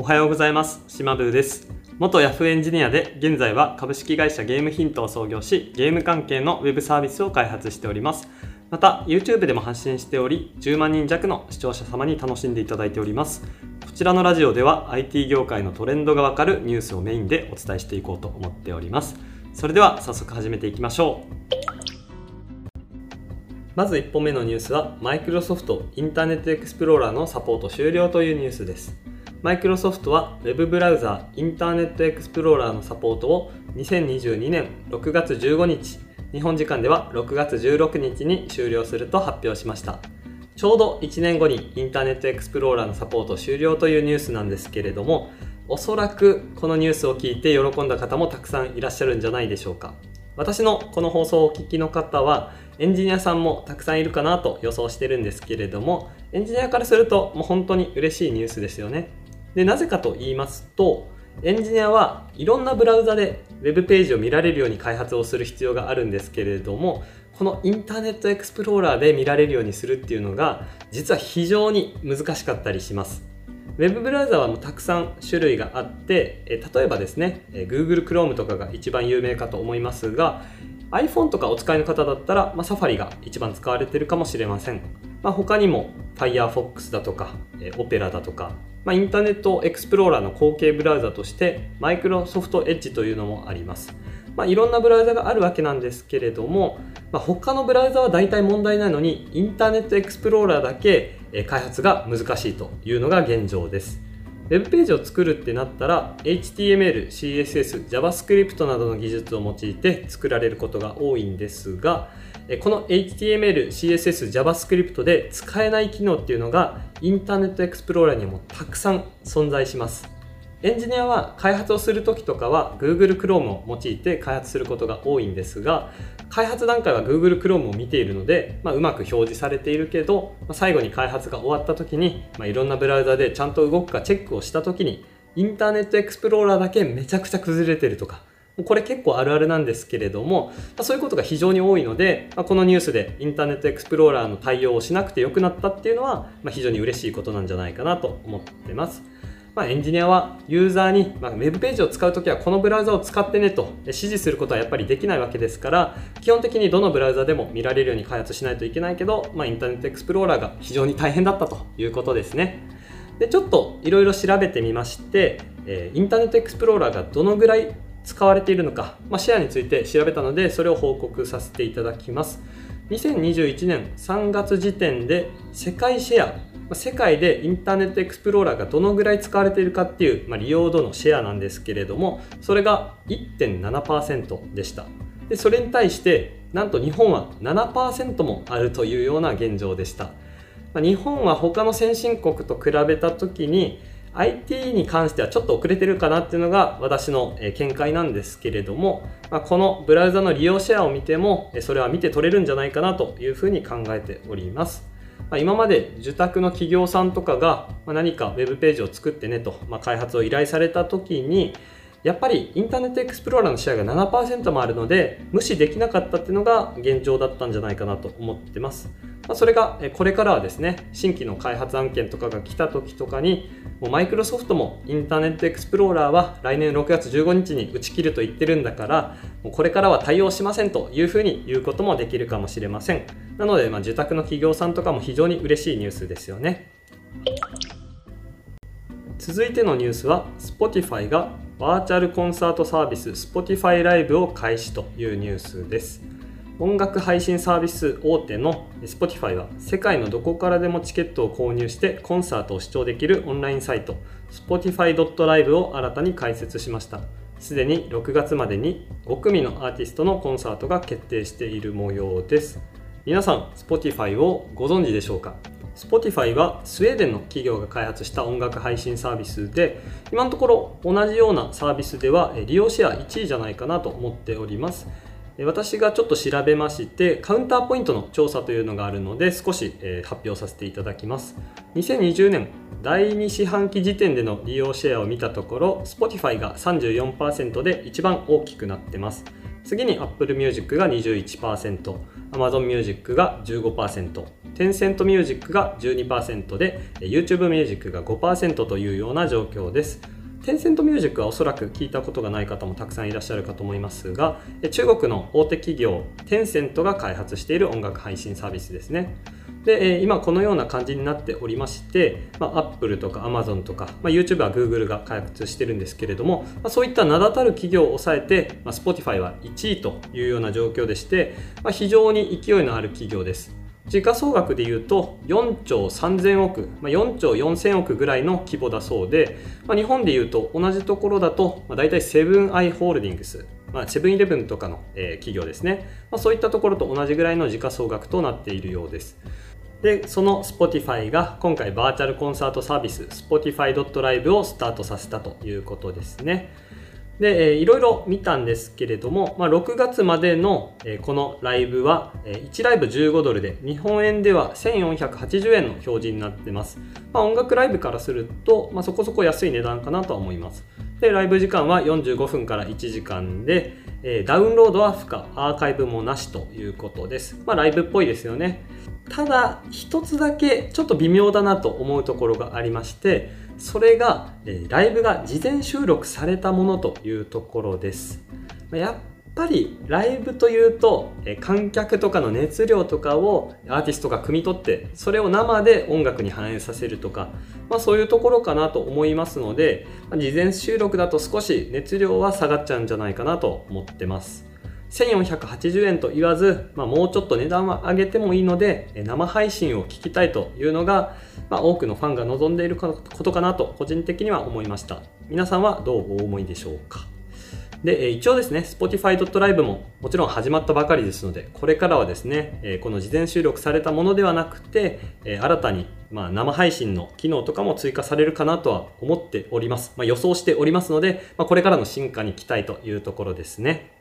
おはようございます。島ブーです。元 Yahoo エンジニアで現在は株式会社ゲームヒントを創業しゲーム関係のウェブサービスを開発しております。また YouTube でも発信しており10万人弱の視聴者様に楽しんでいただいております。こちらのラジオでは IT 業界のトレンドがわかるニュースをメインでお伝えしていこうと思っております。それでは早速始めていきましょう。まず1本目のニュースはマイクロソフトインターネットエクスプローラーのサポート終了というニュースです。マイクロソフトは Web ブラウザインターネットエクスプローラーのサポートを2022年6月15日日本時間では6月16日に終了すると発表しました。ちょうど1年後にインターネットエクスプローラーのサポート終了というニュースなんですけれどもおそらくこのニュースを聞いて喜んだ方もたくさんいらっしゃるんじゃないでしょうか。私のこの放送をお聞きの方はエンジニアさんもたくさんいるかなと予想してるんですけれどもエンジニアからするともう本当に嬉しいニュースですよね。でなぜかと言いますとエンジニアはいろんなブラウザで Web ページを見られるように開発をする必要があるんですけれどもこのインターネットエクスプローラーで見られるようにするっていうのが実は非常に難しかったりします。ウェブブラウザはもうたくさん種類があって例えばですね Google Chrome とかが一番有名かと思いますが iPhone とかお使いの方だったら、まあ、サファリが一番使われてるかもしれません、まあ、他にも Firefox だとか Opera だとかまあ、インターネットエクスプローラーの後継ブラウザとしてマイクロソフトエッジというのもあります。まあ、いろんなブラウザがあるわけなんですけれども、まあ、他のブラウザは大体問題ないのにインターネットエクスプローラーだけ開発が難しいというのが現状です。ウェブページを作るってなったら HTML、CSS、JavaScript などの技術を用いて作られることが多いんですがこの HTML、CSS、JavaScript で使えない機能っていうのがインターネットエクスプローラーにもたくさん存在します。エンジニアは開発をするときとかは Google Chrome を用いて開発することが多いんですが開発段階は Google Chrome を見ているので、まあ、うまく表示されているけど、まあ、最後に開発が終わったときに、まあ、いろんなブラウザでちゃんと動くかチェックをしたときにインターネットエクスプローラーだけめちゃくちゃ崩れてるとかこれ結構あるあるなんですけれども、まそういうことが非常に多いので、まこのニュースでインターネットエクスプローラーの対応をしなくてよくなったっていうのは、ま非常に嬉しいことなんじゃないかなと思ってます。まあ、エンジニアはユーザーに、まあ、ウェブページを使うときはこのブラウザを使ってねと指示することはやっぱりできないわけですから基本的にどのブラウザでも見られるように開発しないといけないけど、まあ、インターネットエクスプローラーが非常に大変だったということですね。でちょっといろいろ調べてみまして、えインターネットエクスプローラーがどのぐらい使われているのか、まあ、シェアについて調べたのでそれを報告させていただきます。2021年3月時点で世界シェア世界でインターネットエクスプローラーがどのぐらい使われているかっていう、まあ、利用度のシェアなんですけれどもそれが1.7%でしたでそれに対してなんと日本は7%もあるというような現状でした、まあ、日本は他の先進国と比べた時に IT に関してはちょっと遅れてるかなっていうのが私の見解なんですけれども、まあ、このブラウザの利用シェアを見てもそれは見て取れるんじゃないかなというふうに考えております。ま、今まで受託の企業さんとかが何か Web ページを作ってねと、ま、開発を依頼された時にやっぱりインターネットエクスプローラーのシェアが7%もあるので無視できなかったっていうのが現状だったんじゃないかなと思ってます。まあ、それがこれからはですね新規の開発案件とかが来た時とかにもうマイクロソフトもインターネットエクスプローラーは来年6月15日に打ち切ると言ってるんだからもうこれからは対応しませんというふうに言うこともできるかもしれませんなので、まあ、受託の企業さんとかも非常に嬉しいニュースですよね続いてのニュースは Spotify がバーチャルコンサートサービス Spotify ライブを開始というニュースです。音楽配信サービス大手の Spotify は世界のどこからでもチケットを購入してコンサートを視聴できるオンラインサイト Spotify.live を新たに開設しました。すでに6月までに5組のアーティストのコンサートが決定している模様です。皆さん Spotify をご存知でしょうか？Spotify はスウェーデンの企業が開発した音楽配信サービスで今のところ同じようなサービスでは利用シェア1位じゃないかなと思っております。私がちょっと調べましてカウンターポイントの調査というのがあるので少し発表させていただきます。2020年第2四半期時点での利用シェアを見たところ Spotify が34%で一番大きくなってます次に Apple Music が21%、Amazon Music が15%、Tencent Music が12%で、YouTube Music が5%というような状況です。テンセントミュージックはおそらく聞いたことがない方もたくさんいらっしゃるかと思いますが、中国の大手企業テンセントが開発している音楽配信サービスですね。で、今このような感じになっておりまして、まあ、Apple とか Amazon とか、まあ、YouTube は Google が開発してるんですけれども、まあ、そういった名だたる企業を抑えて、まあ、Spotify は1位というような状況でして、まあ、非常に勢いのある企業です。時価総額でいうと4兆3000億、まあ、4兆4000億ぐらいの規模だそうで、まあ、日本でいうと同じところだと、まあ、大体セブンアイ・ホールディングス、まあ、セブンイレブンとかの、えー、企業ですね、まあ、そういったところと同じぐらいの時価総額となっているようです。で、その Spotify が今回バーチャルコンサートサービス Spotify.live をスタートさせたということですね。で、いろいろ見たんですけれども、まあ、6月までの、このライブは、えー、1ライブ15ドルで日本円では1480円の表示になってます。まあ、音楽ライブからすると、まあ、そこそこ安い値段かなとは思います。で、ライブ時間は45分から1時間で、え、ダウンロードは不可、アーカイブもなしということです。まあ、ライブっぽいですよね。ただ、一つだけちょっと微妙だなと思うところがありまして、それが、えライブが事前収録されたものというところです。やっぱりライブというと、え観客とかの熱量とかをアーティストが汲み取ってそれを生で音楽に反映させるとか、まあ、そういうところかなと思いますので、ま事前収録だと少し熱量は下がっちゃうんじゃないかなと思ってます。1480円と言わず、まあ、もうちょっと値段は上げてもいいので生配信を聞きたいというのが、ま、多くのファンが望んでいることかなと個人的には思いました皆さんはどうお思いでしょうか？で、一応ですね、Spotify.live ももちろん始まったばかりですので、これからはですね、この事前収録されたものではなくて、新たにまあ生配信の機能とかも追加されるかなとは思っております。まあ、予想しておりますので、まあ、これからの進化に期待というところですね。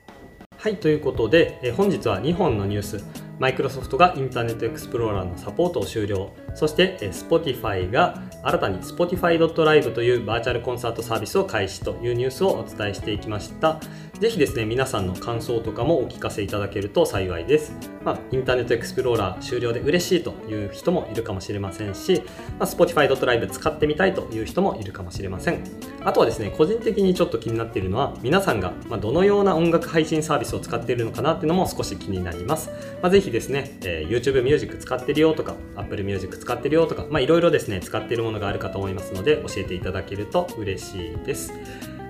はい、ということで、本日は2本のニュース、マイクロソフトがインターネットエクスプローラーのサポートを終了、そして、Spotify が新たに Spotify.live というバーチャルコンサートサービスを開始というニュースをお伝えしていきました。ぜひですね、皆さんの感想とかもお聞かせいただけると幸いです。まあ、インターネットエクスプローラー終了で嬉しいという人もいるかもしれませんし、まあ、Spotify.live 使ってみたいという人もいるかもしれません。あとはですね、個人的にちょっと気になっているのは、皆さんがどのような音楽配信サービスを使っているのかなっていうのも少し気になります。まあ、ぜひひですね、えー、YouTube Music 使ってるよとか、Apple Music 使ってるよとか、まあ、いろいろですね、使っているものがあるかと思いますので、教えていただけると嬉しいです。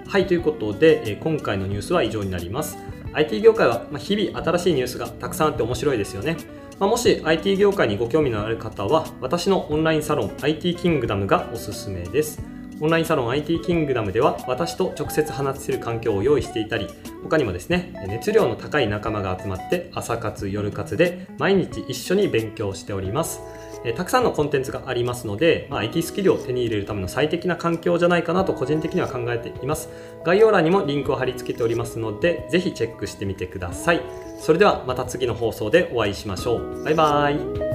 はい、ということで、え今回のニュースは以上になります。IT 業界は日々新しいニュースがたくさんあって面白いですよね。まもし IT 業界にご興味のある方は、私のオンラインサロン IT キングダムがおすすめです。オンラインサロン IT キングダムでは私と直接話せる環境を用意していたり他にもですね熱量の高い仲間が集まって朝活夜活で毎日一緒に勉強しておりますえたくさんのコンテンツがありますので、まあ、IT スキルを手に入れるための最適な環境じゃないかなと個人的には考えています。概要欄にもリンクを貼り付けておりますので、ぜひチェックしてみてください。それではまた次の放送でお会いしましょう。バイバーイ。